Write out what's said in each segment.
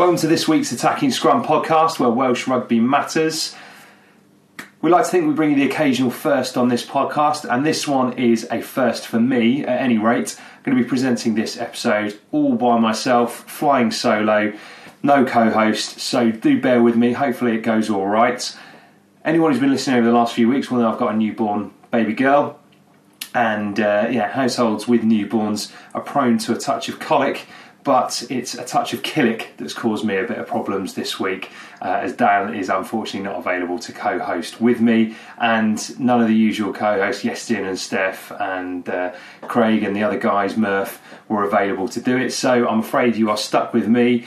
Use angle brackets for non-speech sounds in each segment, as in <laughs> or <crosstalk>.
Welcome to this week's Attacking Scrum podcast where Welsh rugby matters. We like to think we bring you the occasional first on this podcast, and this one is a first for me at any rate. I'm going to be presenting this episode all by myself, flying solo, no co host, so do bear with me. Hopefully, it goes all right. Anyone who's been listening over the last few weeks will know I've got a newborn baby girl, and uh, yeah, households with newborns are prone to a touch of colic, but it's a touch of killick that's caused me a bit of problems this week, uh, as Dan is unfortunately not available to co-host with me, and none of the usual co-hosts, Yestin and Steph and uh, Craig and the other guys, Murph, were available to do it. So I'm afraid you are stuck with me.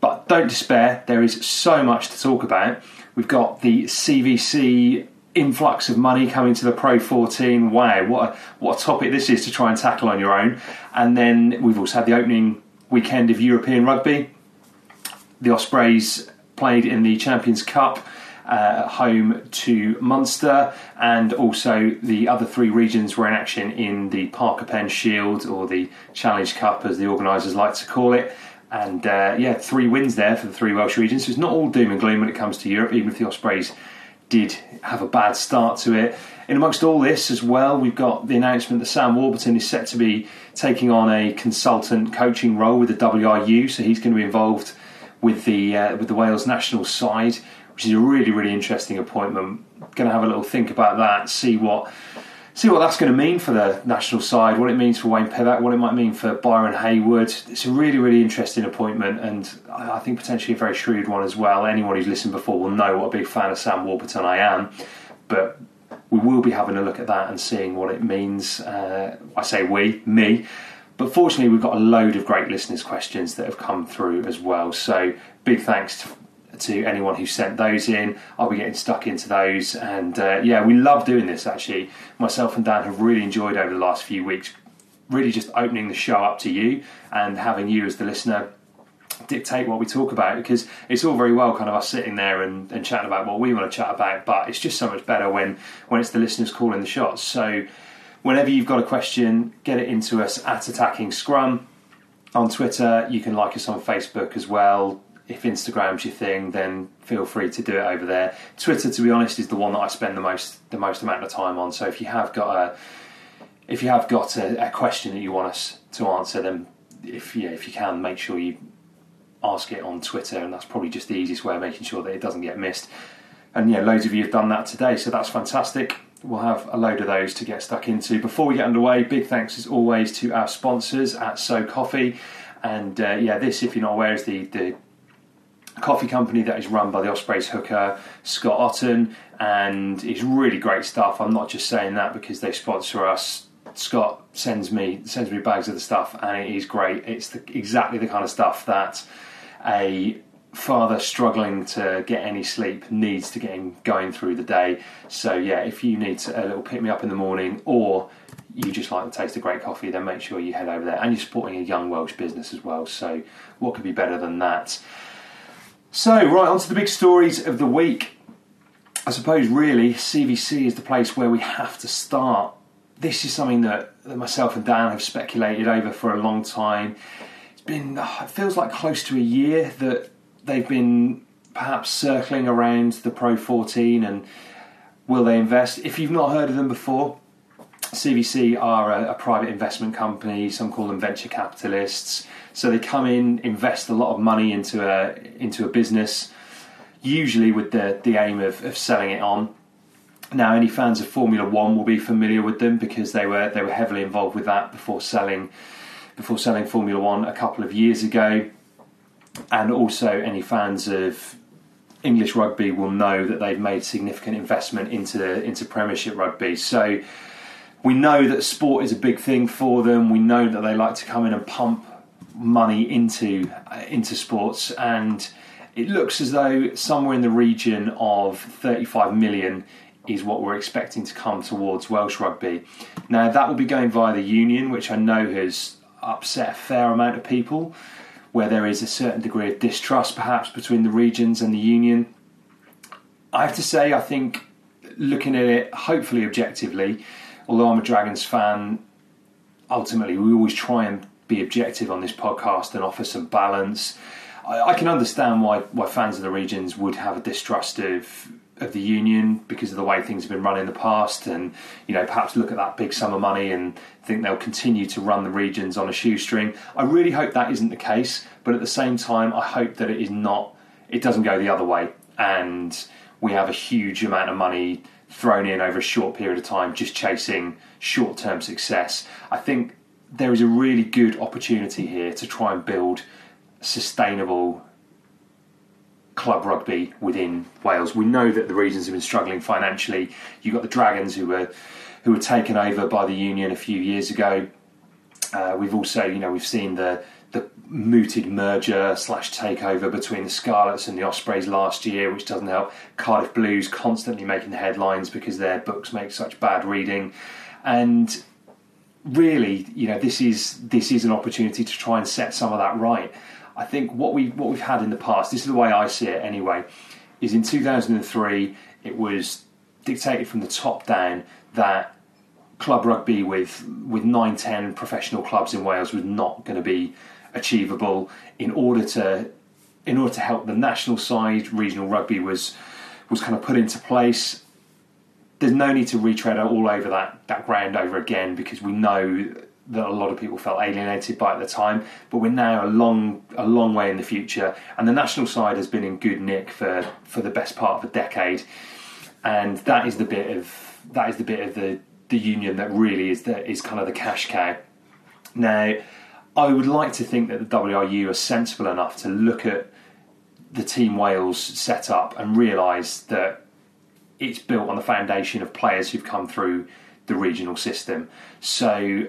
But don't despair, there is so much to talk about. We've got the CVC influx of money coming to the Pro 14. Wow, what a, what a topic this is to try and tackle on your own. And then we've also had the opening weekend of European rugby. The Ospreys played in the Champions Cup. Uh, home to Munster, and also the other three regions were in action in the Parker Pen Shield or the Challenge Cup, as the organisers like to call it. And uh, yeah, three wins there for the three Welsh regions. So it's not all doom and gloom when it comes to Europe, even if the Ospreys did have a bad start to it. In amongst all this as well, we've got the announcement that Sam Warburton is set to be taking on a consultant coaching role with the WRU, so he's going to be involved with the uh, with the Wales national side, which is a really really interesting appointment. Going to have a little think about that, see what see what that's going to mean for the national side, what it means for Wayne Pivac, what it might mean for Byron Hayward. It's a really, really interesting appointment, and I I think potentially a very shrewd one as well. Anyone who's listened before will know what a big fan of Sam Warburton I am, but we will be having a look at that and seeing what it means. Uh, I say we, me. But fortunately, we've got a load of great listeners' questions that have come through as well. So, big thanks to to anyone who sent those in. I'll be getting stuck into those, and uh, yeah, we love doing this. Actually, myself and Dan have really enjoyed over the last few weeks. Really, just opening the show up to you and having you as the listener dictate what we talk about because it's all very well kind of us sitting there and, and chatting about what we want to chat about, but it's just so much better when when it's the listeners calling the shots. So whenever you've got a question, get it into us at Attacking Scrum on Twitter. You can like us on Facebook as well. If Instagram's your thing, then feel free to do it over there. Twitter, to be honest, is the one that I spend the most the most amount of time on. So if you have got a if you have got a, a question that you want us to answer, then if yeah, if you can, make sure you ask it on Twitter, and that's probably just the easiest way of making sure that it doesn't get missed. And yeah, loads of you have done that today, so that's fantastic. We'll have a load of those to get stuck into. Before we get underway, big thanks as always to our sponsors at So Coffee. And uh, yeah, this, if you're not aware, is the, the coffee company that is run by the Ospreys hooker Scott Otten, and it's really great stuff. I'm not just saying that because they sponsor us. Scott sends me sends me bags of the stuff, and it is great. It's the, exactly the kind of stuff that a father struggling to get any sleep needs to get him going through the day. So yeah, if you need a little pick me up in the morning, or you just like the taste of great coffee, then make sure you head over there. And you're supporting a young Welsh business as well. So what could be better than that? So, right, on to the big stories of the week. I suppose, really, CVC is the place where we have to start. This is something that, that myself and Dan have speculated over for a long time. It's been, oh, it feels like close to a year that they've been perhaps circling around the Pro 14 and will they invest? If you've not heard of them before, CVC are a, a, private investment company. Some call them venture capitalists. So they come in, invest a lot of money into a into a business, usually with the the aim of, of selling it on. Now, any fans of Formula One will be familiar with them because they were they were heavily involved with that before selling before selling Formula One a couple of years ago. And also, any fans of English rugby will know that they've made significant investment into into Premiership rugby. So we know that sport is a big thing for them. We know that they like to come in and pump money into uh, into sports, and it looks as though somewhere in the region of 35 million is what we're expecting to come towards Welsh rugby. Now that will be going via the union, which I know has upset a fair amount of people, where there is a certain degree of distrust perhaps between the regions and the union. I have to say, I think looking at it hopefully objectively although I'm a Dragons fan, ultimately we always try and be objective on this podcast and offer some balance. I, I can understand why why fans of the regions would have a distrust of of the union because of the way things have been run in the past, and you know perhaps look at that big sum of money and think they'll continue to run the regions on a shoestring. I really hope that isn't the case, but at the same time, I hope that it is not. It doesn't go the other way, and we have a huge amount of money thrown in over a short period of time, just chasing short term success. I think there is a really good opportunity here to try and build sustainable club rugby within Wales. We know that the regions have been struggling financially. You've got the Dragons who were who were taken over by the union a few years ago. Uh, we've also, you know, we've seen the the mooted merger slash takeover between the Scarlets and the Ospreys last year, which doesn't help. Cardiff Blues constantly making the headlines because their books make such bad reading, and really, you know, this is this is an opportunity to try and set some of that right. I think what we what we've had in the past, this is the way I see it anyway, is in 2003 it was dictated from the top down that club rugby with with nine ten professional clubs in Wales was not going to be achievable in order to in order to help the national side regional rugby was was kind of put into place. There's no need to retread all over that that ground over again because we know that a lot of people felt alienated by at the time but we're now a long a long way in the future. And the national side has been in good nick for for the best part of a decade. And that is the bit of that is the bit of the the union that really is the is kind of the cash cow. Now I would like to think that the WRU are sensible enough to look at the Team Wales setup and realise that it's built on the foundation of players who've come through the regional system. So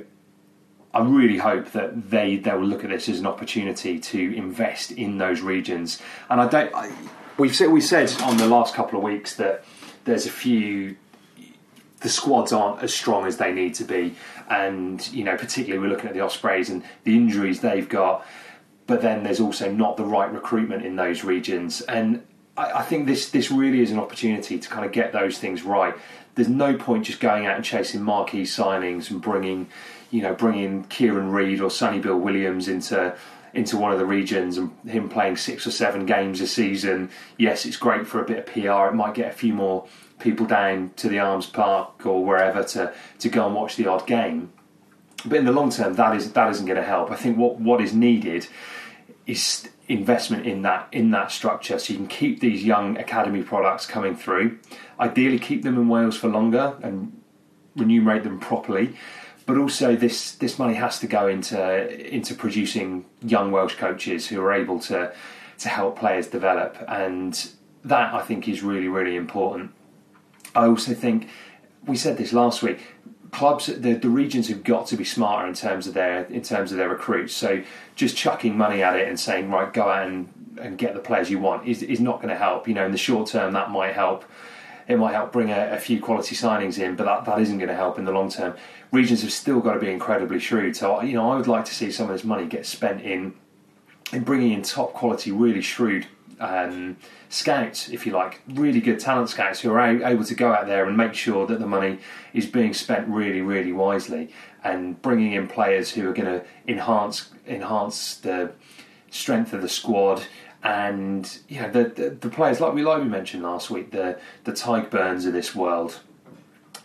I really hope that they they will look at this as an opportunity to invest in those regions. And I don't. I, we've said we said on the last couple of weeks that there's a few the squads aren't as strong as they need to be, and you know particularly we're looking at the Ospreys and the injuries they've got. But then there's also not the right recruitment in those regions, and I, I think this this really is an opportunity to kind of get those things right. There's no point just going out and chasing marquee signings and bringing, you know, bringing Kieran Read or Sonny Bill Williams into into one of the regions and him playing six or seven games a season. Yes, it's great for a bit of PR. It might get a few more people down to the Arms Park or wherever to, to go and watch the odd game. But in the long term, that is that isn't going to help. I think what, what is needed is investment in that in that structure, so you can keep these young academy products coming through. Ideally, keep them in Wales for longer and remunerate them properly. But also, this this money has to go into into producing young Welsh coaches who are able to to help players develop, and that I think is really really important. I also think we said this last week. Clubs, the, the regions have got to be smarter in terms of their in terms of their recruits. So just chucking money at it and saying right, go out and, and get the players you want is, is not going to help. You know, in the short term, that might help. It might help bring a, a few quality signings in, but that, that isn't going to help in the long term. Regions have still got to be incredibly shrewd. So you know, I would like to see some of this money get spent in in bringing in top quality, really shrewd um, scouts, if you like, really good talent scouts who are able to go out there and make sure that the money is being spent really, really wisely, and bringing in players who are going to enhance enhance the strength of the squad. And you know the, the, the players like we like we mentioned last week, the the Tadhg Beirnes of this world,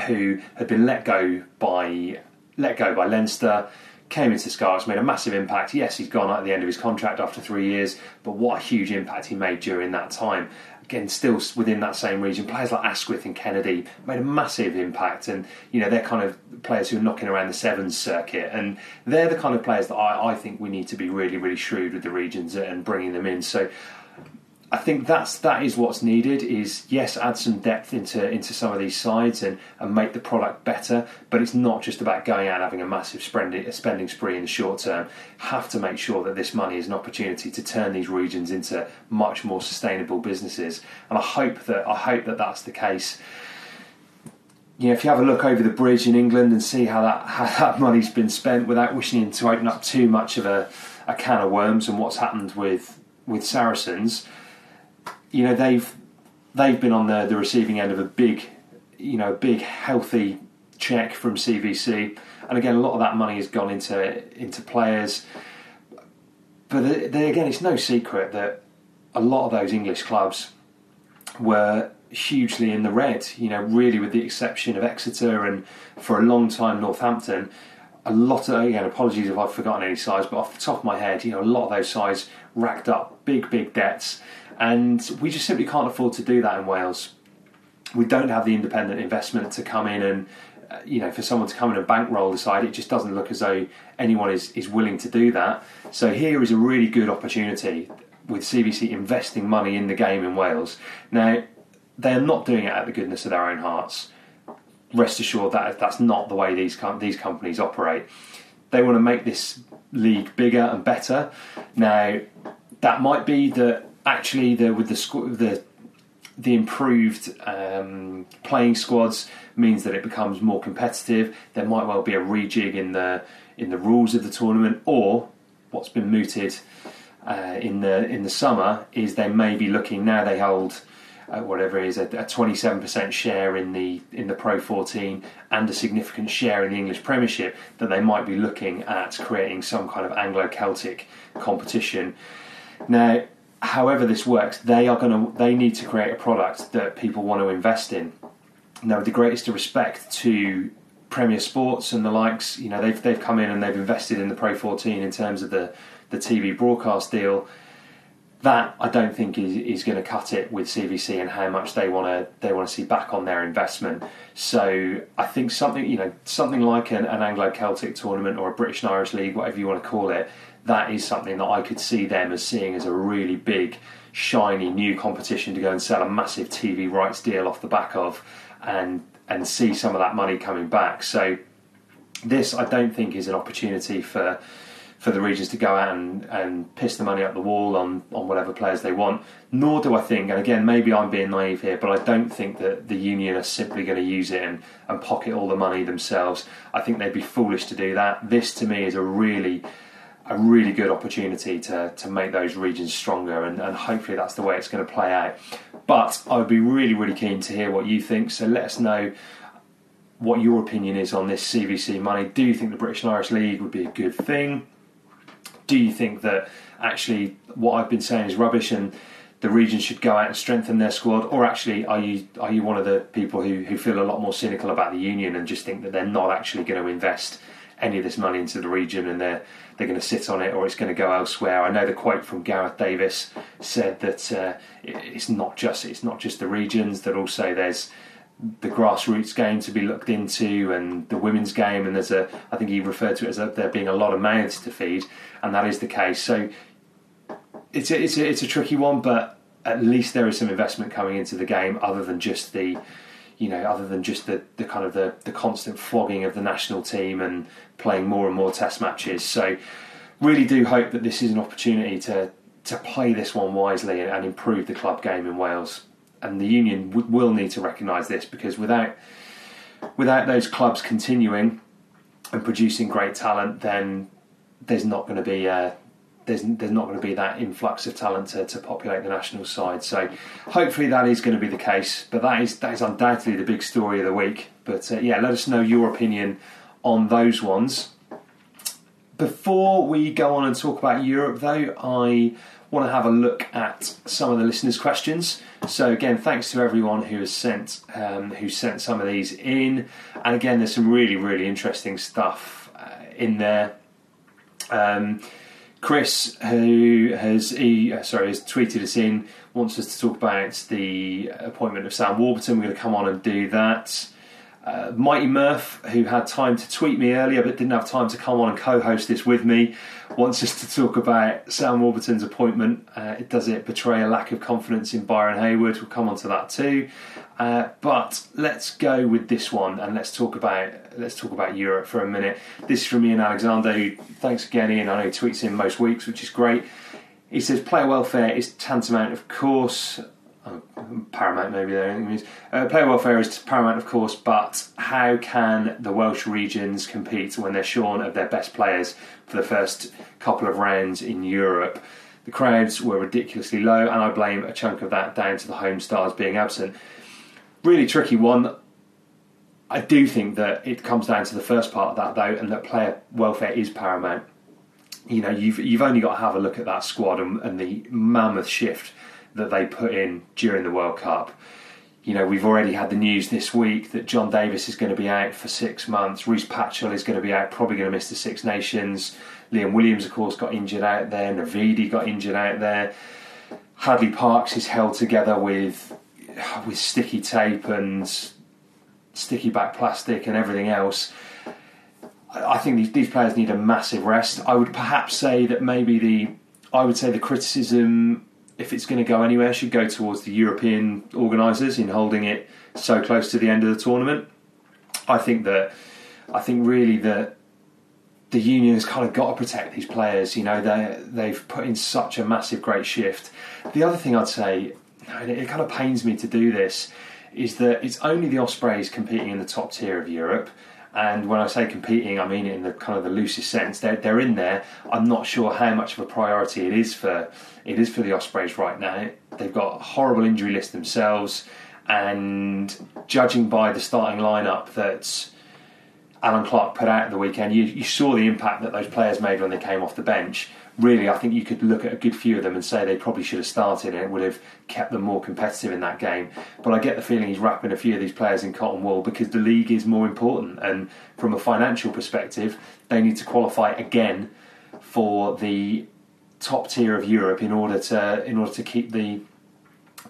who had been let go by let go by Leinster came into Scarlets, made a massive impact. Yes, he's gone at the end of his contract after three years, but what a huge impact he made during that time. Again, still within that same region, players like Asquith and Kennedy made a massive impact, and you know they're kind of players who are knocking around the sevens circuit, and they're the kind of players that I, I think we need to be really, really shrewd with the regions and bringing them in. So I think that's that is what's needed. Is yes, add some depth into into some of these sides and, and make the product better. But it's not just about going out and having a massive spending spending spree in the short term. Have to make sure that this money is an opportunity to turn these regions into much more sustainable businesses. And I hope that I hope that that's the case. You know, if you have a look over the bridge in England and see how that how that <laughs> money's been spent, without wishing to open up too much of a, a can of worms and what's happened with with Saracens you know they've they've been on the, the receiving end of a big, you know, big healthy check from CVC, and again a lot of that money has gone into into players. But they, again, it's no secret that a lot of those English clubs were hugely in the red. You know, really, with the exception of Exeter and for a long time Northampton. A lot of again, apologies if I've forgotten any sides, but off the top of my head, you know, a lot of those sides racked up big, big debts and we just simply can't afford to do that in Wales. We don't have the independent investment to come in and, uh, you know, for someone to come in and bankroll the side. It just doesn't look as though anyone is, is willing to do that. So here is a really good opportunity with CVC investing money in the game in Wales. Now, they are not doing it at the goodness of their own hearts. Rest assured that that's not the way these com- these companies operate. They want to make this league bigger and better. Now, that might be that actually the with the the the improved um, playing squads means that it becomes more competitive. There might well be a rejig in the in the rules of the tournament, or what's been mooted uh, in the in the summer is they may be looking now. They hold uh, whatever it is a twenty seven percent share in the in the Pro fourteen and a significant share in the English Premiership. That they might be looking at creating some kind of Anglo Celtic competition. Now however this works, they are going to they need to create a product that people want to invest in. Now, with the greatest respect to Premier Sports and the likes, you know they've they've come in and they've invested in the Pro 14 in terms of the the TV broadcast deal. That I don't think is, is going to cut it with CVC and how much they want to they want to see back on their investment. So I think something you know something like an, an Anglo Celtic tournament or a British and Irish League, whatever you want to call it, that is something that I could see them as seeing as a really big, shiny new competition to go and sell a massive TV rights deal off the back of, and and see some of that money coming back. So this, I don't think, is an opportunity for for the regions to go out and, and piss the money up the wall on, on whatever players they want. Nor do I think, and again, maybe I'm being naive here, but I don't think that the union are simply going to use it and, and pocket all the money themselves. I think they'd be foolish to do that. This, to me, is a really a really good opportunity to, to make those regions stronger, and, and hopefully that's the way it's going to play out. But I would be really, really keen to hear what you think. So let us know what your opinion is on this CVC money. Do you think the British and Irish League would be a good thing? Do you think that actually what I've been saying is rubbish and the region should go out and strengthen their squad, or actually are you are you one of the people who, who feel a lot more cynical about the union and just think that they're not actually going to invest any of this money into the region and they're they're going to sit on it or it's going to go elsewhere. I know the quote from Gareth Davies said that uh, it's not just it's not just the regions that also there's the grassroots game to be looked into and the women's game and there's a I think he referred to it as a, there being a lot of mouths to feed and that is the case. So it's a, it's a, it's a tricky one, but at least there is some investment coming into the game, other than just the, you know, other than just the, the kind of the, the constant flogging of the national team and playing more and more Test matches. So, really do hope that this is an opportunity to to play this one wisely and, and improve the club game in Wales. And the union w- will need to recognise this because without without those clubs continuing and producing great talent, then there's not going to be a, there's there's not going to be that influx of talent to, to populate the national side. So hopefully that is going to be the case. But that is that is undoubtedly the big story of the week. But uh, yeah, let us know your opinion on those ones. Before we go on and talk about Europe, though, I want to have a look at some of the listeners' questions. So again, thanks to everyone who has sent um, who sent some of these in, and again, there's some really really interesting stuff uh, in there. Um, Chris, who has he, uh, sorry has tweeted us in, wants us to talk about the appointment of Sam Warburton. We're going to come on and do that. Uh, Mighty Murph, who had time to tweet me earlier but didn't have time to come on and co-host this with me, wants us to talk about Sam Warburton's appointment. Uh, does it betray a lack of confidence in Byron Hayward? We'll come on to that too. Uh, but let's go with this one and let's talk about let's talk about Europe for a minute. This is from Ian Alexander. Who, thanks again, Ian. I know he tweets in most weeks, which is great. He says player welfare is tantamount, of course. Paramount, maybe there. Uh, player welfare is paramount, of course, but how can the Welsh regions compete when they're shorn of their best players for the first couple of rounds in Europe? The crowds were ridiculously low, and I blame a chunk of that down to the home stars being absent. Really tricky one. I do think that it comes down to the first part of that, though, and that player welfare is paramount. You know, you've you've only got to have a look at that squad and, and the mammoth shift that they put in during the World Cup. You know, we've already had the news this week that Jon Davies is going to be out for six months. Rhys Patchell is going to be out, probably going to miss the Six Nations. Liam Williams, of course, got injured out there. Navidi got injured out there. Hadleigh Parkes is held together with with sticky tape and sticky back plastic and everything else. I think these, these players need a massive rest. I would perhaps say that maybe the I would say the criticism if it's going to go anywhere, should go towards the European organisers in holding it so close to the end of the tournament. I think that I think really that the union has kind of got to protect these players. You know, they they've put in such a massive, great shift. The other thing I'd say, and it kind of pains me to do this, is that it's only the Ospreys competing in the top tier of Europe. And when I say competing, I mean it in the kind of the loosest sense. They're, they're in there. I'm not sure how much of a priority it is for it is for the Ospreys right now. They've got a horrible injury list themselves, and judging by the starting lineup that Allen Clarke put out the weekend, you, you saw the impact that those players made when they came off the bench. Really, I think you could look at a good few of them and say they probably should have started and it would have kept them more competitive in that game. But I get the feeling he's wrapping a few of these players in cotton wool because the league is more important. And from a financial perspective, they need to qualify again for the top tier of Europe in order to in order to keep the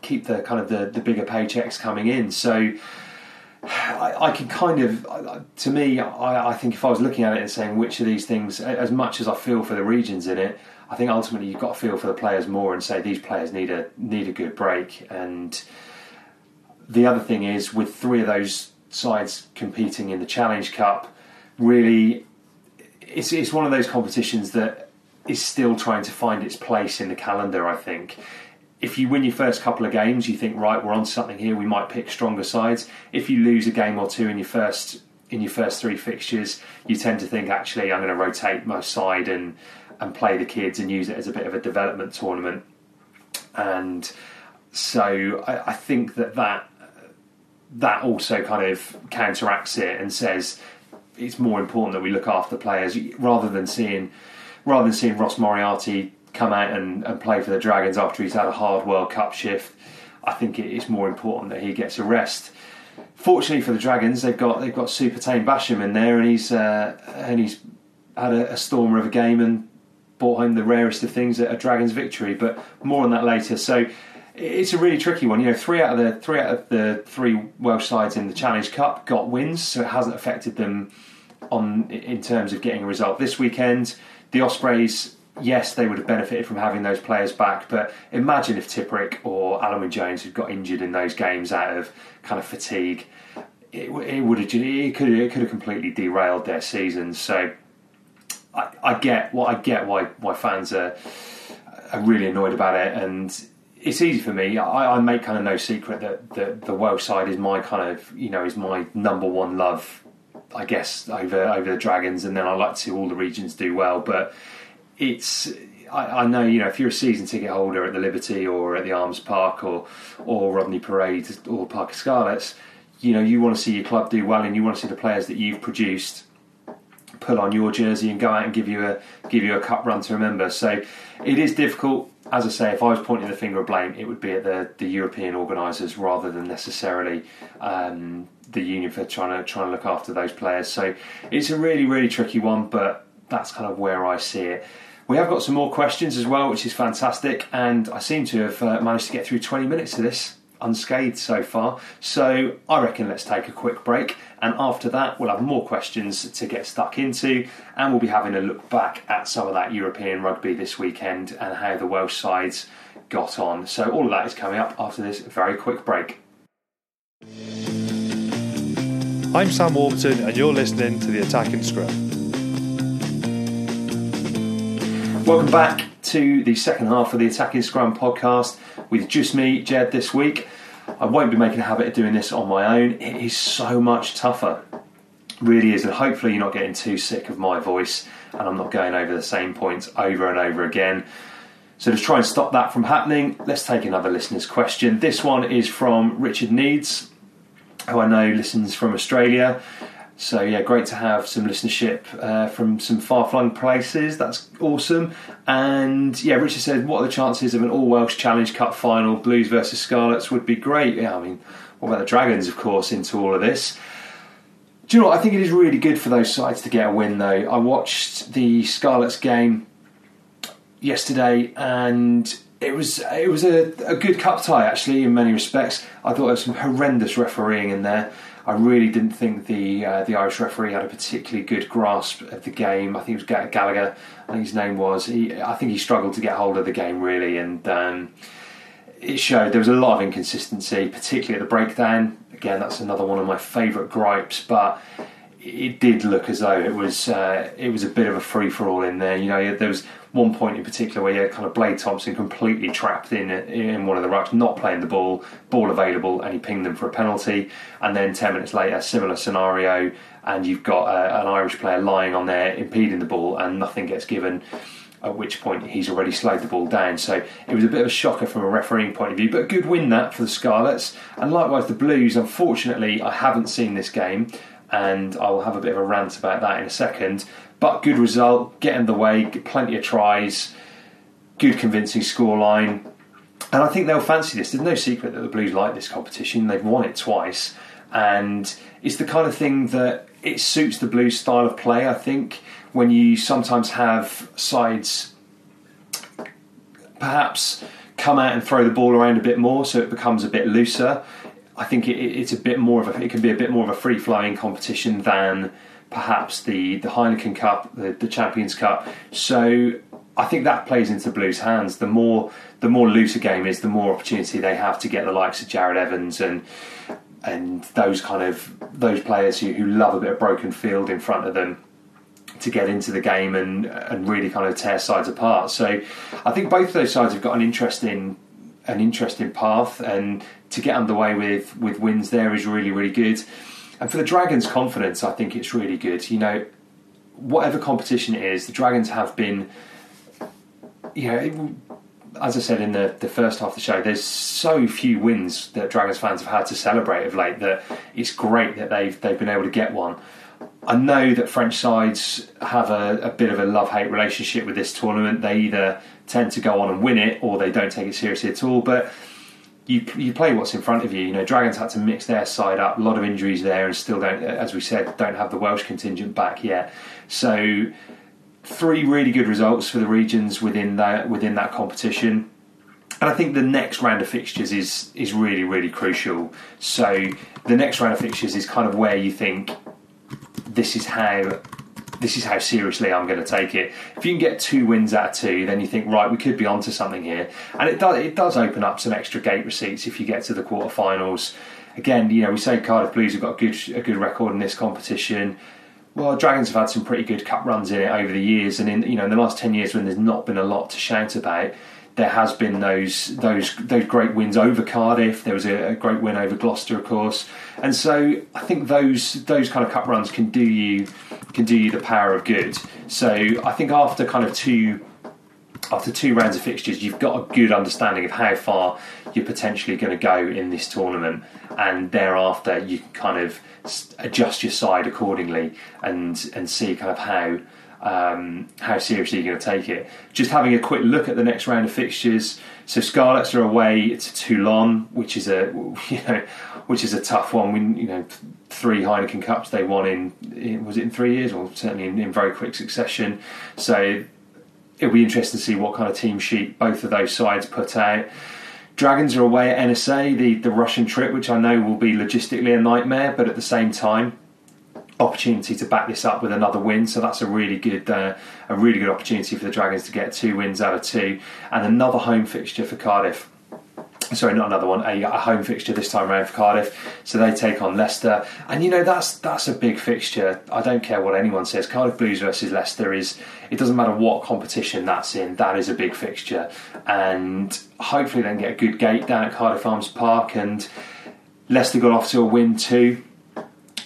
keep the kind of the, the bigger paychecks coming in. So I, I can kind of, to me, I, I, think if I was looking at it and saying which of these things, as much as I feel for the regions in it, I think ultimately you've got to feel for the players more and say these players need a need a good break. And the other thing is, with three of those sides competing in the Challenge Cup, really, it's it's one of those competitions that is still trying to find its place in the calendar. I think if you win your first couple of games, you think right, we're on something here. We might pick stronger sides. If you lose a game or two in your first in your first three fixtures, you tend to think actually I'm going to rotate my side and and play the kids and use it as a bit of a development tournament. And so I, I think that that that also kind of counteracts it and says it's more important that we look after players rather than seeing rather than seeing Ross Moriarty come out and, and play for the Dragons after he's had a hard World Cup shift, I think it is more important that he gets a rest. Fortunately for the Dragons, they've got they've got Super Taine Basham in there, and he's uh, and he's had a, a, stormer of a game and brought home the rarest of things, a Dragons victory. But more on that later. So it's a really tricky one. You know, three out of the three out of the three Welsh sides in the Challenge Cup got wins, so it hasn't affected them on in terms of getting a result this weekend. The Ospreys yes, they would have benefited from having those players back. But imagine if Tipuric or Alan Jones had got injured in those games out of kind of fatigue. It, it would have it could it could have completely derailed their season. So I, I get what I get why why fans are are really annoyed about it, and it's easy for me. I, I make kind of no secret that, that the Welsh side is my kind of you know is my number one love. I guess over over the Dragons, and then I like to see all the regions do well. But it's I, I, know you know if you're a season ticket holder at the Liberty or at the Arms Park or or Rodney Parade or Parc y Scarlets, you know you want to see your club do well and you want to see the players that you've produced pull on your jersey and go out and give you a give you a cup run to remember. So it is difficult. As I say, if I was pointing the finger of blame, it would be at the, the European organisers rather than necessarily um, the union for trying to trying to look after those players. So it's a really really tricky one, but that's kind of where I see it. We have got some more questions as well, which is fantastic, and I seem to have uh, managed to get through 20 minutes of this unscathed so far. So I reckon let's take a quick break, and after that, we'll have more questions to get stuck into, and we'll be having a look back at some of that European rugby this weekend and how the Welsh sides got on. So all of that is coming up after this very quick break. I'm Sam Warburton, and you're listening to the Attacking Scrum. Welcome back to the second half of the Attacking Scrum podcast with just me, Jed, this week. I won't be making a habit of doing this on my own. It is so much tougher. really is, and hopefully you're not getting too sick of my voice and I'm not going over the same points over and over again. So to try and stop that from happening, let's take another listener's question. This one is from Richard Needs, who I know listens from Australia. So yeah, great to have some listenership uh, from some far-flung places. That's awesome. And yeah, Richard said, "What are the chances of an All Welsh Challenge Cup final, Blues versus Scarlets? Would be great." Yeah, I mean, what about the Dragons, of course, into all of this? Do you know what? I think it is really good for those sides to get a win, though. I watched the Scarlets game yesterday, and it was it was a, a good cup tie actually in many respects. I thought there was some horrendous refereeing in there. I really didn't think the uh, the Irish referee had a particularly good grasp of the game. I think it was Gallagher. I think his name was. He, I think he struggled to get hold of the game really, and um, it showed there was a lot of inconsistency, particularly at the breakdown. Again, that's another one of my favourite gripes, but it did look as though it was uh, it was a bit of a free for all in there. You know, there was one point in particular where you had kind of Blade Thomson completely trapped in in one of the rucks, not playing the ball, ball available, and he pinged them for a penalty. And then ten minutes later, similar scenario, and you've got uh, an Irish player lying on there impeding the ball, and nothing gets given. At which point he's already slowed the ball down. So it was a bit of a shocker from a refereeing point of view, but a good win that for the Scarlets. And likewise, the Blues. Unfortunately, I haven't seen this game and I'll have a bit of a rant about that in a second. But good result, get in the way, plenty of tries, good convincing scoreline. And I think they'll fancy this. There's no secret that the Blues like this competition. They've won it twice. And it's the kind of thing that it suits the Blues style of play, I think, when you sometimes have sides perhaps come out and throw the ball around a bit more so it becomes a bit looser. I think it, it's a bit more of a it can be a bit more of a free flying competition than perhaps the the Heineken Cup, the, the Champions Cup. So I think that plays into Blues' hands. The more the more loose a game is, the more opportunity they have to get the likes of Jarrod Evans and and those kind of those players who, who love a bit of broken field in front of them to get into the game and and really kind of tear sides apart. So I think both of those sides have got an interesting an interesting path and to get underway with with wins there is really really good. And for the Dragons' confidence, I think it's really good. You know, whatever competition it is, the Dragons have been, you know, as I said in the, the first half of the show, there's so few wins that Dragons fans have had to celebrate of late that it's great that they've they've been able to get one. I know that French sides have a, a bit of a love hate relationship with this tournament. They either tend to go on and win it or they don't take it seriously at all. But you you play what's in front of you. You know, Dragons had to mix their side up. A lot of injuries there, and still don't, as we said, don't have the Welsh contingent back yet. So, three really good results for the regions within that within that competition. And I think the next round of fixtures is is really really crucial. So the next round of fixtures is kind of where you think this is how this is how seriously I'm going to take it. If you can get two wins out of two, then you think right, we could be onto something here, and it does it does open up some extra gate receipts if you get to the quarterfinals. Again, you know, we say Cardiff Blues have got a good a good record in this competition. Well, Dragons have had some pretty good cup runs in it over the years, and in you know in the last ten years when there's not been a lot to shout about, there has been those those those great wins over Cardiff. There was a, a, great win over Gloucester, of course, and so I think those those kind of cup runs can do you can do you the power of good. So I think after kind of two after two rounds of fixtures, you've got a good understanding of how far you're potentially going to go in this tournament, and thereafter you can kind of adjust your side accordingly and and see kind of how um, how seriously you're going to take it. Just having a quick look at the next round of fixtures. So Scarlets are away to Toulon, which is a <laughs> you know which is a tough one. We you know three Heineken Cups they won in was it in three years or certainly in, in very quick succession. So it'll be interesting to see what kind of team sheet both of those sides put out. Dragons are away at Enisei, the, the Russian trip, which I know will be logistically a nightmare, but at the same time, opportunity to back this up with another win. So that's a really good, uh, a really good opportunity for the Dragons to get two wins out of two, and another home fixture for Cardiff sorry, not another one, a, a, home fixture this time around for Cardiff. So they take on Leicester, and you know that's that's a big fixture. I don't care what anyone says. Cardiff Blues versus Leicester is. It doesn't matter what competition that's in. That is a big fixture, and hopefully they can get a good gate down at Cardiff Arms Park. And Leicester got off to a win too.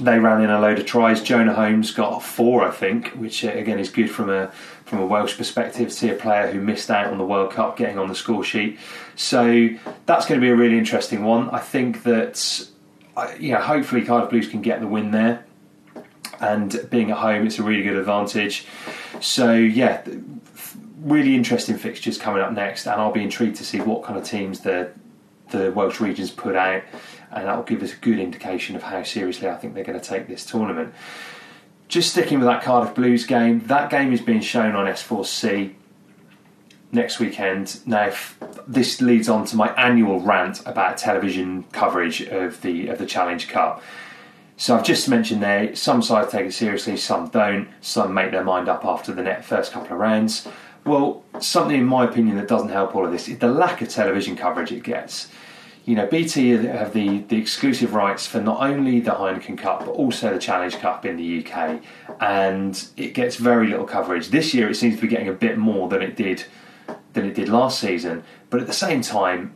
They ran in a load of tries. Jonah Holmes got four, I think, which uh, again is good from a from a Welsh perspective to see a player who missed out on the World Cup getting on the score sheet. So that's going to be a really interesting one. I think that, uh, yeah, hopefully Cardiff Blues can get the win there. And being at home, it's a really good advantage. So, yeah, really interesting fixtures coming up next. And I'll be intrigued to see what kind of teams the, the Welsh regions put out. And that will give us a good indication of how seriously I think they're going to take this tournament. Just sticking with that Cardiff Blues game, that game is being shown on S4C next weekend. Now, this leads on to my annual rant about television coverage of the of the Challenge Cup. So I've just mentioned there, some sides take it seriously, some don't. Some make their mind up after the net first couple of rounds. Well, something in my opinion that doesn't help all of this is the lack of television coverage it gets. You know, BT have the, the exclusive rights for not only the Heineken Cup but also the Challenge Cup in the UK, and it gets very little coverage. This year, it seems to be getting a bit more than it did than it did last season. But at the same time,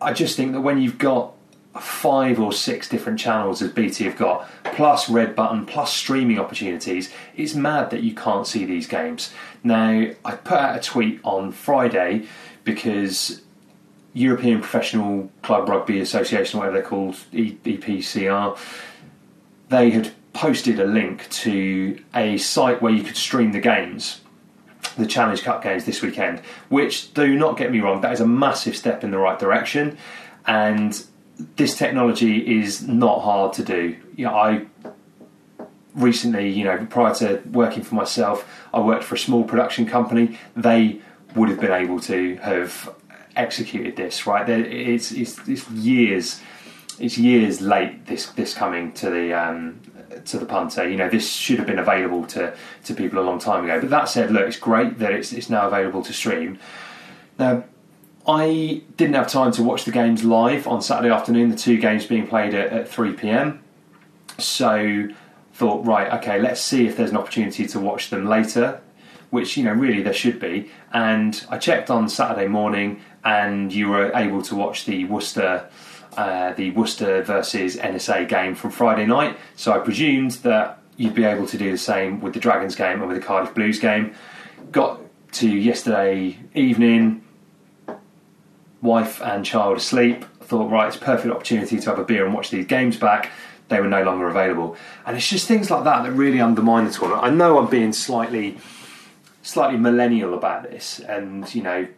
I just think that when you've got five or six different channels as BT have got, plus Red Button, plus streaming opportunities, it's mad that you can't see these games. Now, I put out a tweet on Friday because European Professional Club Rugby Association, whatever they're called, EPCR, they had posted a link to a site where you could stream the games the Challenge Cup games this weekend, which do not get me wrong, that is a massive step in the right direction, and this technology is not hard to do. You know, I recently, you know, prior to working for myself, I worked for a small production company. They would have been able to have executed this, right? It's, it's, it's years, it's years late. This this coming to the um, to the punter. You know, this should have been available to, to people a long time ago. But that said, look, it's great that it's, it's now available to stream. Now, I didn't have time to watch the games live on Saturday afternoon, the two games being played at, at 3 pm. So, thought, right, okay, let's see if there's an opportunity to watch them later, which, you know, really there should be. And I checked on Saturday morning, and you were able to watch the Worcester uh, the Worcester versus Enisei game from Friday night. So I presumed that you'd be able to do the same with the Dragons game and with the Cardiff Blues game. Got to yesterday evening, wife and child asleep. Thought, right, it's perfect opportunity to have a beer and watch these games back. They were no longer available, and it's just things like that that really undermine the tournament. I know I'm being slightly, slightly millennial about this, and you know,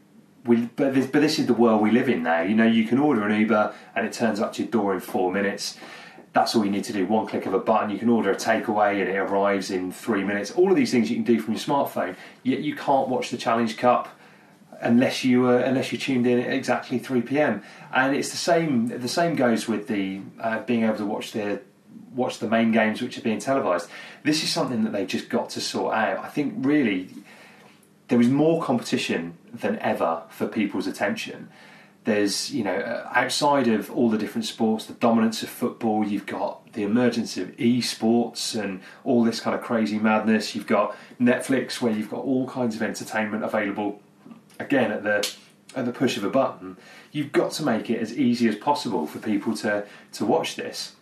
we, but this, but this is the world we live in now. You know, you can order an Uber and it turns up to your door in four minutes. That's all you need to do. One click of a button. You can order a takeaway and it arrives in three minutes. All of these things you can do from your smartphone. Yet you can't watch the Challenge Cup unless you uh, unless you tuned in at exactly three pm. And it's the same. The same goes with the uh, being able to watch the watch the main games which are being televised. This is something that they've just got to sort out. I think really there is more competition than ever for people's attention. There's, you know, uh, outside of all the different sports, the dominance of football, you've got the emergence of esports and all this kind of crazy madness. You've got Netflix, where you've got all kinds of entertainment available, again at the at the push of a button. You've got to make it as easy as possible for people to to watch this.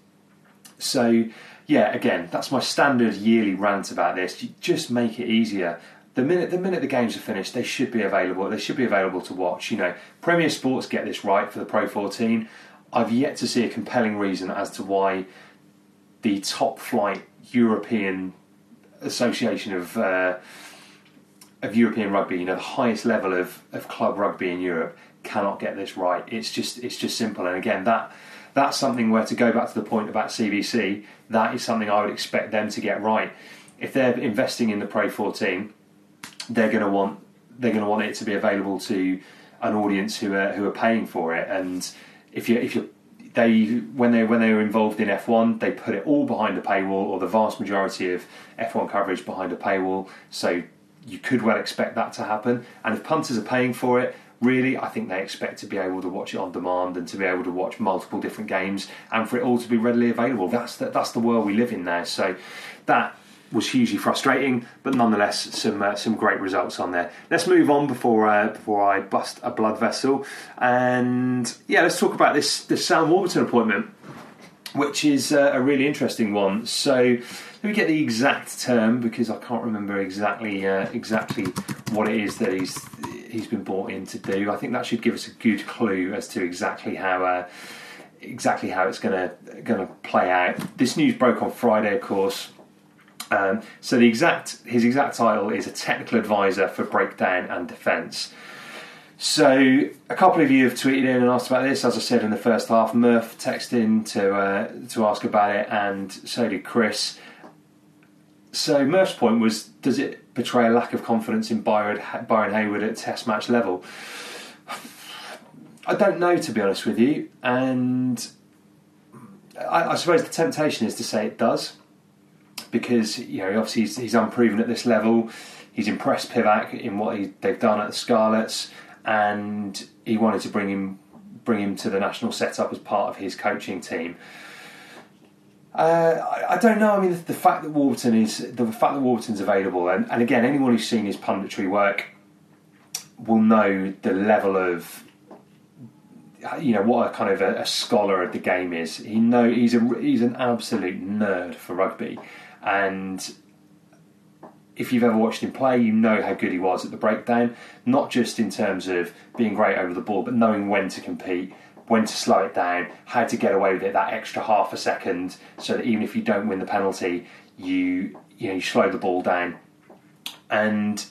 So, yeah, again, that's my standard yearly rant about this. You just make it easier the minute the minute the games are finished, they should be available. They should be available to watch. You know, Premier Sports get this right for the Pro 14. I've yet to see a compelling reason as to why the top flight European Association of uh, of European rugby, you know, the highest level of, of club rugby in Europe, cannot get this right. It's just it's just simple. And again, that that's something where to go back to the point about CVC, that is something I would expect them to get right. If they're investing in the Pro 14 they're going to want they're going to want it to be available to an audience who are who are paying for it. And if you if you they when they when they were involved in F1, they put it all behind a paywall, or the vast majority of F1 coverage behind a paywall. So you could well expect that to happen. And if punters are paying for it, really, I think they expect to be able to watch it on demand and to be able to watch multiple different games and for it all to be readily available. That's the, that's the world we live in now. So that was hugely frustrating, but nonetheless, some uh, some great results on there. Let's move on before uh, before I bust a blood vessel, and yeah, let's talk about this this Sam Warburton appointment, which is uh, a really interesting one. So let me get the exact term because I can't remember exactly uh, exactly what it is that he's he's been brought in to do. I think that should give us a good clue as to exactly how uh, exactly how it's going to going to play out. This news broke on Friday, of course. Um, so the exact his exact title is a technical advisor for breakdown and defence. So a couple of you have tweeted in and asked about this. As I said in the first half, Murph texted in to uh, to ask about it, and so did Chris. So Murph's point was: Does it betray a lack of confidence in Byron, Byron Hayward at Test match level? I don't know, to be honest with you, and I, I suppose the temptation is to say it does because you know obviously he's, he's unproven at this level. He's impressed Pivac in what he, they've done at the Scarlets, and he wanted to bring him bring him to the national setup as part of his coaching team. Uh, I, I, don't know. I mean, the, the, fact that Warburton is the fact that Warburton's available, and, and again, anyone who's seen his punditry work will know the level of you know what a kind of a, a, scholar of the game is. He know he's a he's an absolute nerd for rugby, and if you've ever watched him play, you know how good he was at the breakdown, not just in terms of being great over the ball, but knowing when to compete, when to slow it down, how to get away with it that extra half a second, so that even if you don't win the penalty, you you know you slow the ball down. And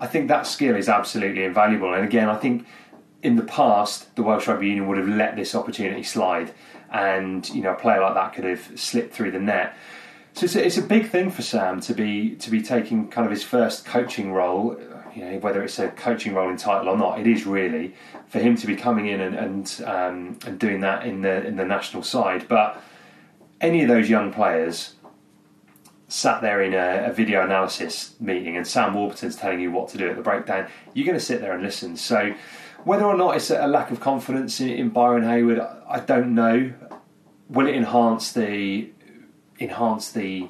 I think that skill is absolutely invaluable. And again, I think in the past the Welsh Rugby Union would have let this opportunity slide, and you know a player like that could have slipped through the net. So it's a, it's a big thing for Sam to be to be taking kind of his first coaching role. You know, whether it's a coaching role in title or not, it is really for him to be coming in and and, um, and doing that in the in the national side. But any of those young players sat there in a, a, video analysis meeting and Sam Warburton's telling you what to do at the breakdown, you're going to sit there and listen. So whether or not it's a lack of confidence in, in Byron Hayward, I don't know. Will it enhance the enhance the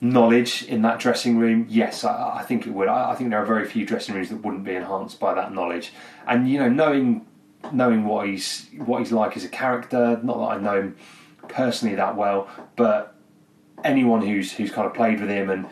knowledge in that dressing room? Yes, I, I think it would. I, I, think there are very few dressing rooms that wouldn't be enhanced by that knowledge. And you know, knowing knowing what he's what he's like as a character. Not that I know him personally that well, but anyone who's who's kind of played with him and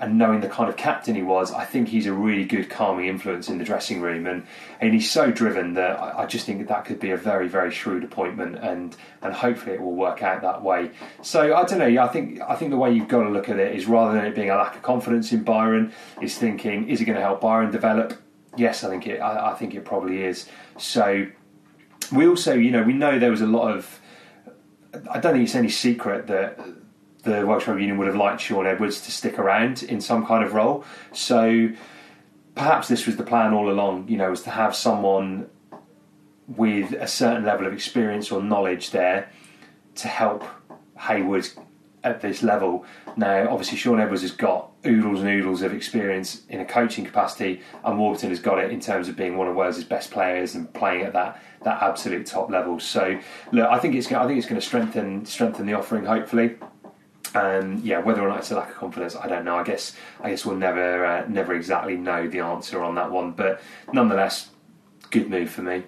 and knowing the kind of captain he was, I think he's a really good calming influence in the dressing room, and and he's so driven that I, I just think that, that could be a very very shrewd appointment, and and hopefully it will work out that way. So I don't know. I think I think the way you've got to look at it is rather than it being a lack of confidence in Byron, is thinking is it going to help Byron develop? Yes, I think it. I, I think it probably is. So we also, you know, we know there was a lot of. I don't think it's any secret that the Welsh Rugby Union would have liked Shaun Edwards to stick around in some kind of role. So perhaps this was the plan all along, you know, was to have someone with a certain level of experience or knowledge there to help Hayward at this level. Now, obviously, Shaun Edwards has got oodles and oodles of experience in a coaching capacity, and Warburton has got it in terms of being one of Wales's best players and playing at that that absolute top level. So, look, I think it's I think it's going to strengthen strengthen the offering. Hopefully, and yeah, whether or not it's a lack of confidence, I don't know. I guess I guess we'll never uh, never exactly know the answer on that one. But nonetheless, good move for me.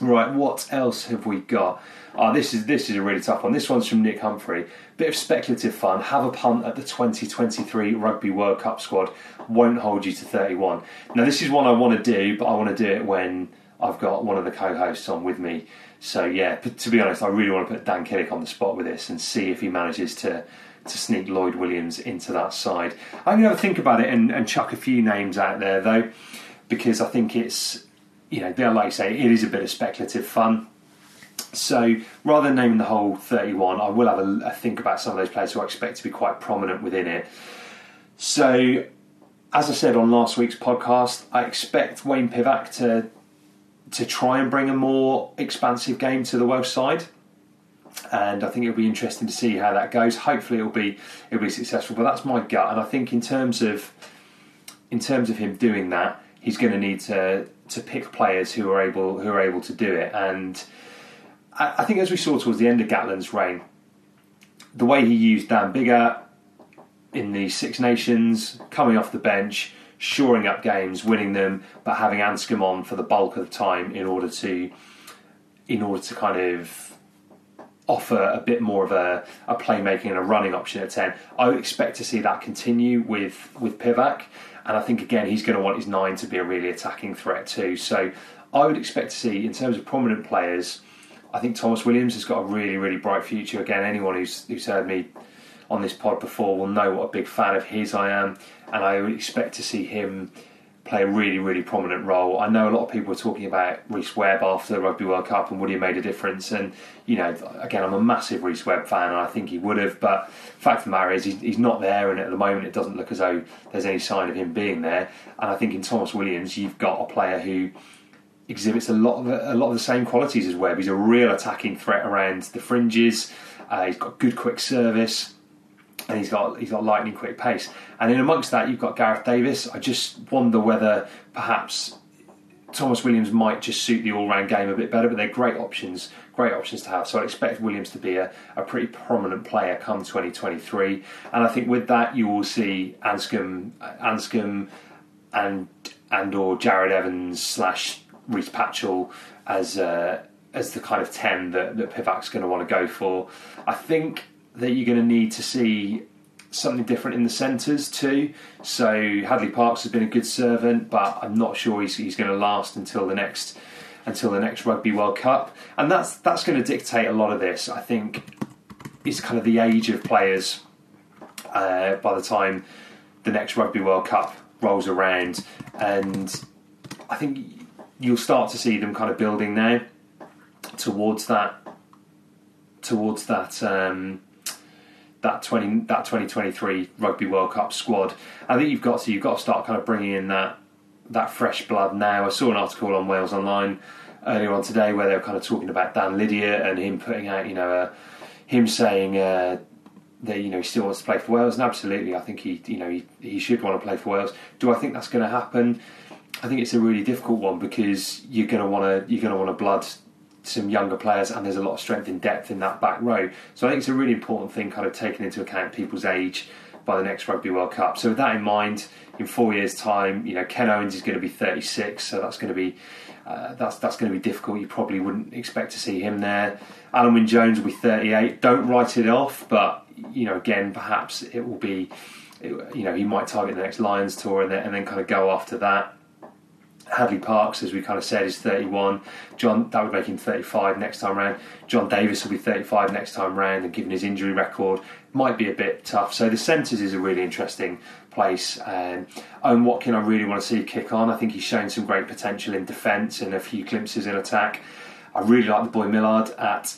Right, what else have we got? Oh, this is this is a really tough one. This one's from Nick Humphrey. Bit of speculative fun. Have a punt at the 2023 Rugby World Cup squad. Won't hold you to 31. Now, this is one I want to do, but I want to do it when I've got one of the co-hosts on with me. So yeah, to be honest, I really want to put Dan Kiddick on the spot with this and see if he manages to to sneak Lloyd Williams into that side. I'm going to think about it and, and chuck a few names out there though, because I think it's you know, they're like I say, it is a bit of speculative fun. So rather than naming the whole 31, I will have a, a think about some of those players who I expect to be quite prominent within it. So, as I said on last week's podcast, I expect Wayne Pivac to to try and bring a more expansive game to the Welsh side. And I think it'll be interesting to see how that goes. Hopefully, it'll be it'll be successful. But that's my gut, and I think in terms of in terms of him doing that, he's going to need to to pick players who are able who are able to do it. And I, I think as we saw towards the end of Gatland's reign, the way he used Dan Biggar in the Six Nations, coming off the bench, shoring up games, winning them, but having Anscombe on for the bulk of the time in order to in order to kind of offer a bit more of a, a playmaking and a running option at 10. I would expect to see that continue with, with Pivac. And I think, again, he's going to want his nine to be a really attacking threat too. So I would expect to see, in terms of prominent players, I think Tomos Williams has got a really, really bright future. Again, anyone who's, who's heard me on this pod before will know what a big fan of his I am. And I would expect to see him play a really, really prominent role. I know a lot of people were talking about Rhys Webb after the Rugby World Cup and would he have made a difference? And, you know, again, I'm a massive Rhys Webb fan and I think he would have. But fact of the matter is, he's, he's not there. And at the moment, it doesn't look as though there's any sign of him being there. And I think in Tomos Williams, you've got a player who exhibits a lot of a lot of the same qualities as Webb. He's a real attacking threat around the fringes. Uh, he's got good quick service and he's got he's got lightning quick pace. And in amongst that, you've got Gareth Davies. I just wonder whether perhaps Tomos Williams might just suit the all-round game a bit better. But they're great options, great options to have. So I expect Williams to be a, a pretty prominent player come 2023. And I think with that, you will see Anscombe, Anscombe, and and or Jarrod Evans slash Rhys Patchell as. Uh, as the kind of 10 that, that Pivac's going to want to go for. I think that you're going to need to see something different in the centres too. So Hadleigh Parkes has been a good servant, but I'm not sure he's, he's going to last until the next until the next Rugby World Cup, and that's that's going to dictate a lot of this. I think it's kind of the age of players uh, by the time the next Rugby World Cup rolls around, and I think you'll start to see them kind of building now towards that towards that. Um, that twenty that twenty twenty three Rugby World Cup squad. I think you've got to you've got to start kind of bringing in that that fresh blood now. I saw an article on Wales Online earlier on today where they were kind of talking about Dan Lydiate and him putting out you know uh, him saying. Uh, that you know he still wants to play for Wales, and absolutely, I think he you know he, he should want to play for Wales. Do I think that's going to happen? I think it's a really difficult one because you're going to want to you're going to want to blood some younger players, and there's a lot of strength in depth in that back row. So I think it's a really important thing, kind of taking into account people's age by the next Rugby World Cup. So with that in mind, in four years' time, you know Ken Owens is going to be 36, so that's going to be uh, that's that's going to be difficult. You probably wouldn't expect to see him there. Alun Wyn Jones will be 38. Don't write it off, but you know again, perhaps it will be. You know, he might target the next Lions tour and then, and then kind of go after that. Hadleigh Parkes, as we kind of said, is 31. John, that would make him 35 next time round. Jon Davies will be 35 next time round, and given his injury record, might be a bit tough. So the centres is a really interesting place. Um, Owen Watkin, I really want to see kick on. I think he's shown some great potential in defence and a few glimpses in attack. I really like the boy Millard at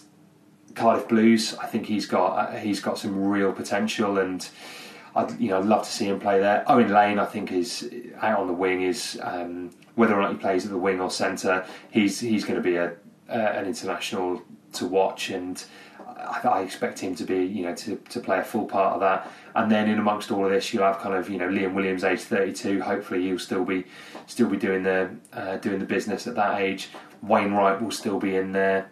Cardiff Blues. I think he's got uh, he's got some real potential and. I'd you know love to see him play there. Owen Lane, I think, is out on the wing. Is um, whether or not he plays at the wing or centre, he's he's going to be a uh, an international to watch. And I, I expect him to be, you know, to, to play a full part of that. And then in amongst all of this, you'll have kind of, you know, Liam Williams, age 32. Hopefully, he'll still be still be doing the uh, doing the business at that age. Wainwright will still be in there.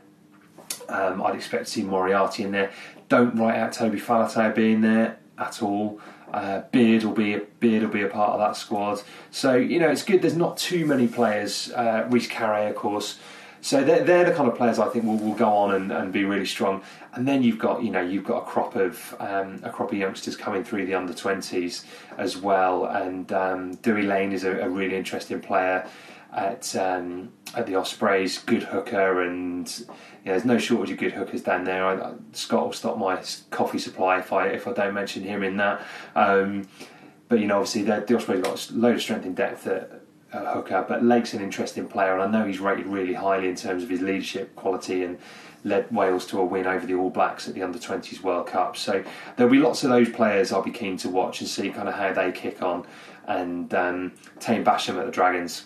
Um, I'd expect to see Moriarty in there. Don't write out Toby Faletau being there at all. Uh, Beard will be a, Beard will be a part of that squad. So you know it's good. There's not too many players. Uh, Reece of course. So they're, they're the kind of players I think will, will go on and, and be really strong. And then you've got you know you've got a crop of um, a crop of youngsters coming through the under twenties as well. And um, Dewi Lake is a, a really interesting player at um, at the Ospreys. Good hooker, and yeah, there's no shortage of good hookers down there. I, Scott will stop my coffee supply if I if I don't mention him in that. Um, but you know, obviously the, Ospreys got a load of strength in depth at, at hooker. But Lake's an interesting player, and I know he's rated really highly in terms of his leadership quality and led Wales to a win over the All Blacks at the Under 20s World Cup. So there'll be lots of those players I'll be keen to watch and see kind of how they kick on. And um, Taine Basham at the Dragons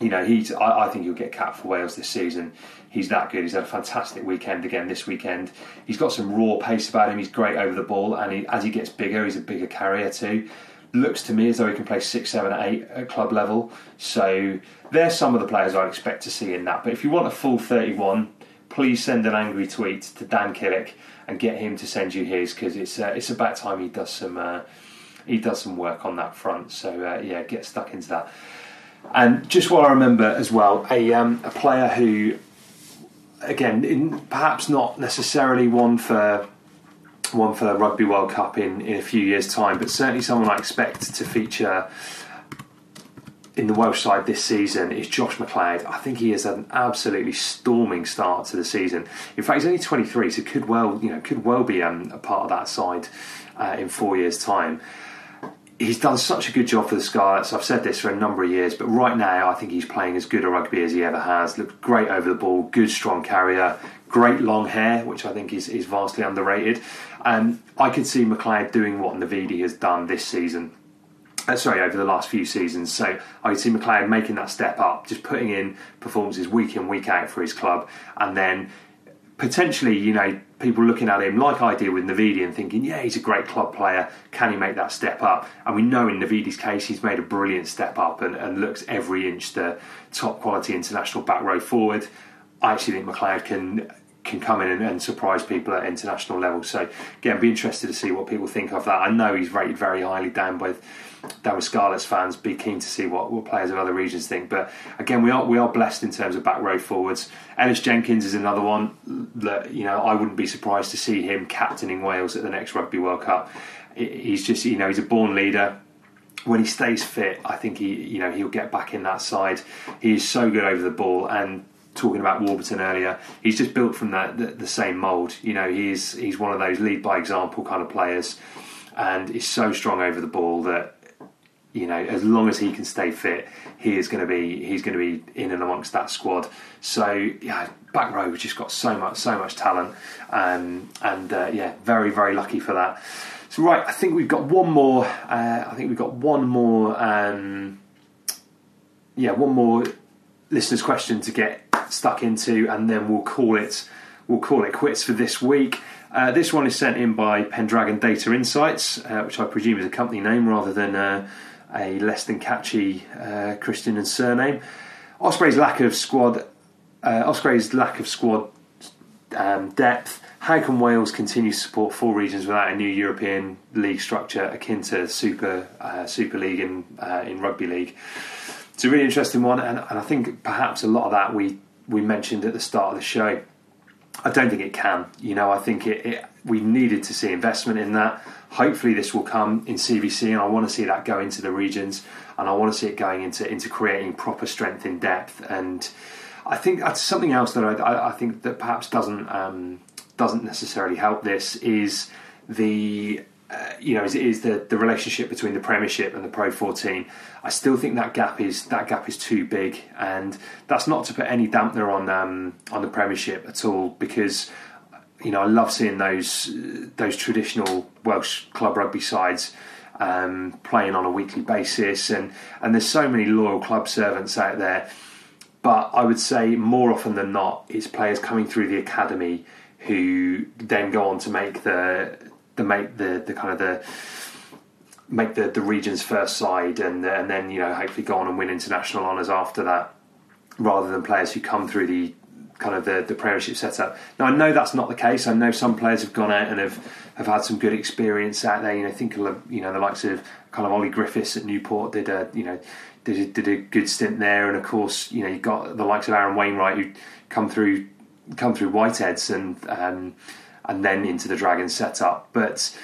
you know, he's. I, I, think he'll get capped for Wales this season. He's that good. He's had a fantastic weekend again this weekend. He's got some raw pace about him. He's great over the ball, and he, as he gets bigger, he's a bigger carrier too. Looks to me as though he can play six, seven, eight at club level. So there's some of the players I'd expect to see in that. But if you want a full 31, please send an angry tweet to Dan Killick and get him to send you his because it's uh, it's about time he does some uh, he does some work on that front. So uh, yeah, get stuck into that. And just what I remember as well, a, um, a player who, again, in, perhaps not necessarily one for one for the Rugby World Cup in, in a few years' time, but certainly someone I expect to feature in the Welsh side this season is Josh Macleod. I think he has had an absolutely storming start to the season. In fact, he's only 23, so could well you know could well be um, a part of that side uh, in four years' time he's done such a good job for the Scarlets. I've said this for a number of years, but right now I think he's playing as good a rugby as he ever has. Looks great over the ball, good strong carrier, great long hair, which I think is, is vastly underrated. And I could see Macleod doing what Navidi has done this season. Uh, sorry, over the last few seasons. So I could see Macleod making that step up, just putting in performances week in, week out for his club, and then potentially, you know, people looking at him like I did with Navidi and thinking, yeah, he's a great club player. Can he make that step up? And we know in Navidi's case, he's made a brilliant step up and, and looks every inch the top quality international back row forward. I actually think Macleod can can come in and, and, surprise people at international level. So again, be interested to see what people think of that. I know he's rated very highly down with down with Scarlets fans. Be keen to see what, what players of other regions think. But again, we are we are blessed in terms of back row forwards. Ellis Jenkins is another one that you know I wouldn't be surprised to see him captaining Wales at the next Rugby World Cup. He's just you know he's a born leader when he stays fit, I think he, you know, he'll get back in that side. He is so good over the ball, and talking about Warburton earlier, he's just built from that the, the same mould. You know, he's he's one of those lead by example kind of players, and is so strong over the ball that you know, as long as he can stay fit, he is going to be he's going to be in and amongst that squad. So yeah, back row we've just got so much so much talent, um, and uh, yeah, very very lucky for that. So right, I think we've got one more. Uh, I think we've got one more. Um, yeah, one more listeners' question to get stuck into, and then we'll call it we'll call it quits for this week. Uh, this one is sent in by Pendragon Data Insights, uh, which I presume is a company name rather than uh, a less than catchy uh, Christian and surname. Osprey's lack of squad, uh, Osprey's lack of squad um, depth. How can Wales continue to support four regions without a new European league structure akin to Super uh, Super League in in rugby league? It's a really interesting one, and, and I think perhaps a lot of that we we mentioned at the start of the show. I don't think it can. You know, I think it, it, we needed to see investment in that. Hopefully, this will come in CVC, and I want to see that go into the regions, and I want to see it going into into creating proper strength in depth. And I think that's something else that I, I think that perhaps doesn't um, doesn't necessarily help. This is the uh, you know, is, is the, the relationship between the Premiership and the Pro 14. I still think that gap is that gap is too big, and that's not to put any dampener on um, on the Premiership at all, because you know I love seeing those those traditional Welsh club rugby sides um, playing on a weekly basis, and and there's so many loyal club servants out there. But I would say more often than not, it's players coming through the academy who then go on to make the the make the the kind of the make the the region's first side and and then you know hopefully go on and win international honours after that rather than players who come through the kind of the, the premiership setup. Now I know that's not the case. I know some players have gone out and have, have had some good experience out there. You know, think of you know the likes of kind of Ollie Griffiths at Newport did a you know did a, did a good stint there, and of course you know you got the likes of Aaron Wainwright who come through come through Whiteheads and um, and then into the Dragons setup, but.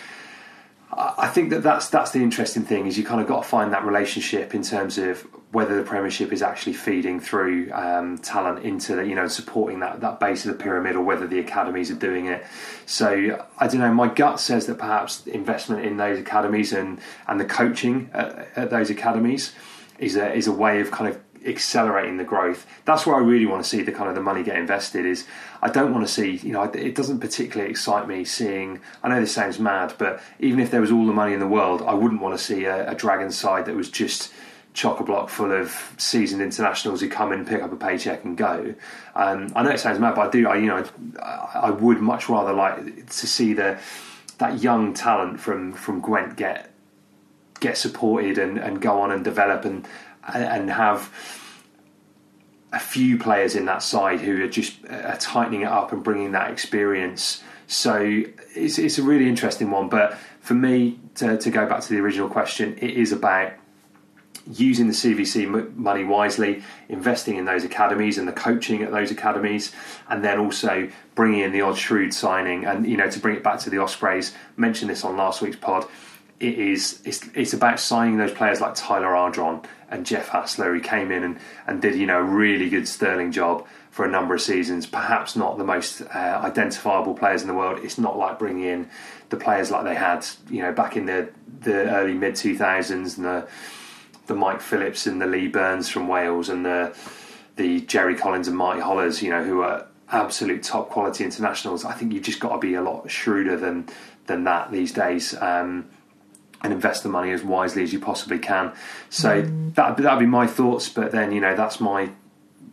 I think that that's that's the interesting thing is you kind of got to find that relationship in terms of whether the Premiership is actually feeding through um, talent into the, you know supporting that that base of the pyramid or whether the academies are doing it. So I don't know. My gut says that perhaps investment in those academies and and the coaching at, at those academies is a is a way of kind of accelerating the growth. That's where I really want to see the kind of the money get invested. Is I don't want to see you know it doesn't particularly excite me seeing. I know this sounds mad, but even if there was all the money in the world, I wouldn't want to see a, a Dragon side that was just chock a block full of seasoned internationals who come in, pick up a paycheck, and go. Um, I know it sounds mad, but I do. I, you know, I would much rather like to see the that young talent from from Gwent get get supported and, and go on and develop and and have a few players in that side who are just uh, are tightening it up and bringing that experience. So it's, it's a really interesting one. But for me, to, to go back to the original question, it is about using the CVC money wisely, investing in those academies and the coaching at those academies, and then also bringing in the odd shrewd signing. And you know, to bring it back to the Ospreys, mentioned this on last week's pod. It is it's, it's about signing those players like Tyler Ardron and Jeff Hassler, who came in and, and did you know a really good sterling job for a number of seasons. Perhaps not the most uh, identifiable players in the world. It's not like bringing in the players like they had you know back in the the early mid two thousands and the the Mike Phillips and the Lee Byrnes from Wales and the the Jerry Collins and Marty Holahs, you know, who are absolute top quality internationals. I think you've just got to be a lot shrewder than than that these days. Um, and invest the money as wisely as you possibly can. So mm. that that'd be my thoughts. But then you know that's my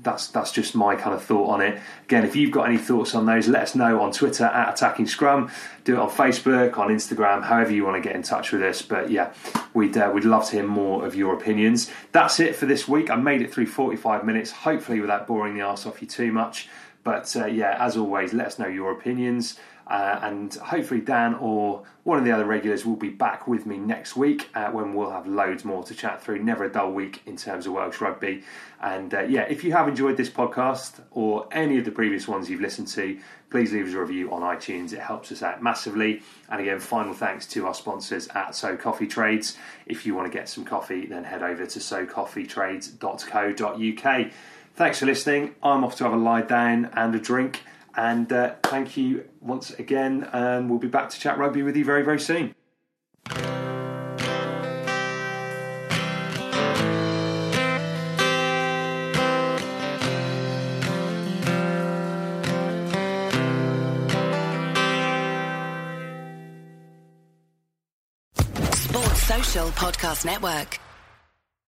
that's that's just my kind of thought on it. Again, if you've got any thoughts on those, let us know on Twitter at Attacking Scrum. Do it on Facebook, on Instagram, however you want to get in touch with us. But yeah, we'd uh, we'd love to hear more of your opinions. That's it for this week. I made it through 45 minutes, hopefully without boring the arse off you too much. But uh, yeah, as always, let us know your opinions. Uh, and hopefully, Dan or one of the other regulars will be back with me next week uh, when we'll have loads more to chat through. Never a dull week in terms of Welsh rugby. And uh, yeah, if you have enjoyed this podcast or any of the previous ones you've listened to, please leave us a review on iTunes. It helps us out massively. And again, final thanks to our sponsors at So Coffee Trades. If you want to get some coffee, then head over to socoffeetrades.co.uk. Thanks for listening. I'm off to have a lie down and a drink. And uh, thank you once again, and we'll be back to chat rugby with you very, very soon. Podcast Network.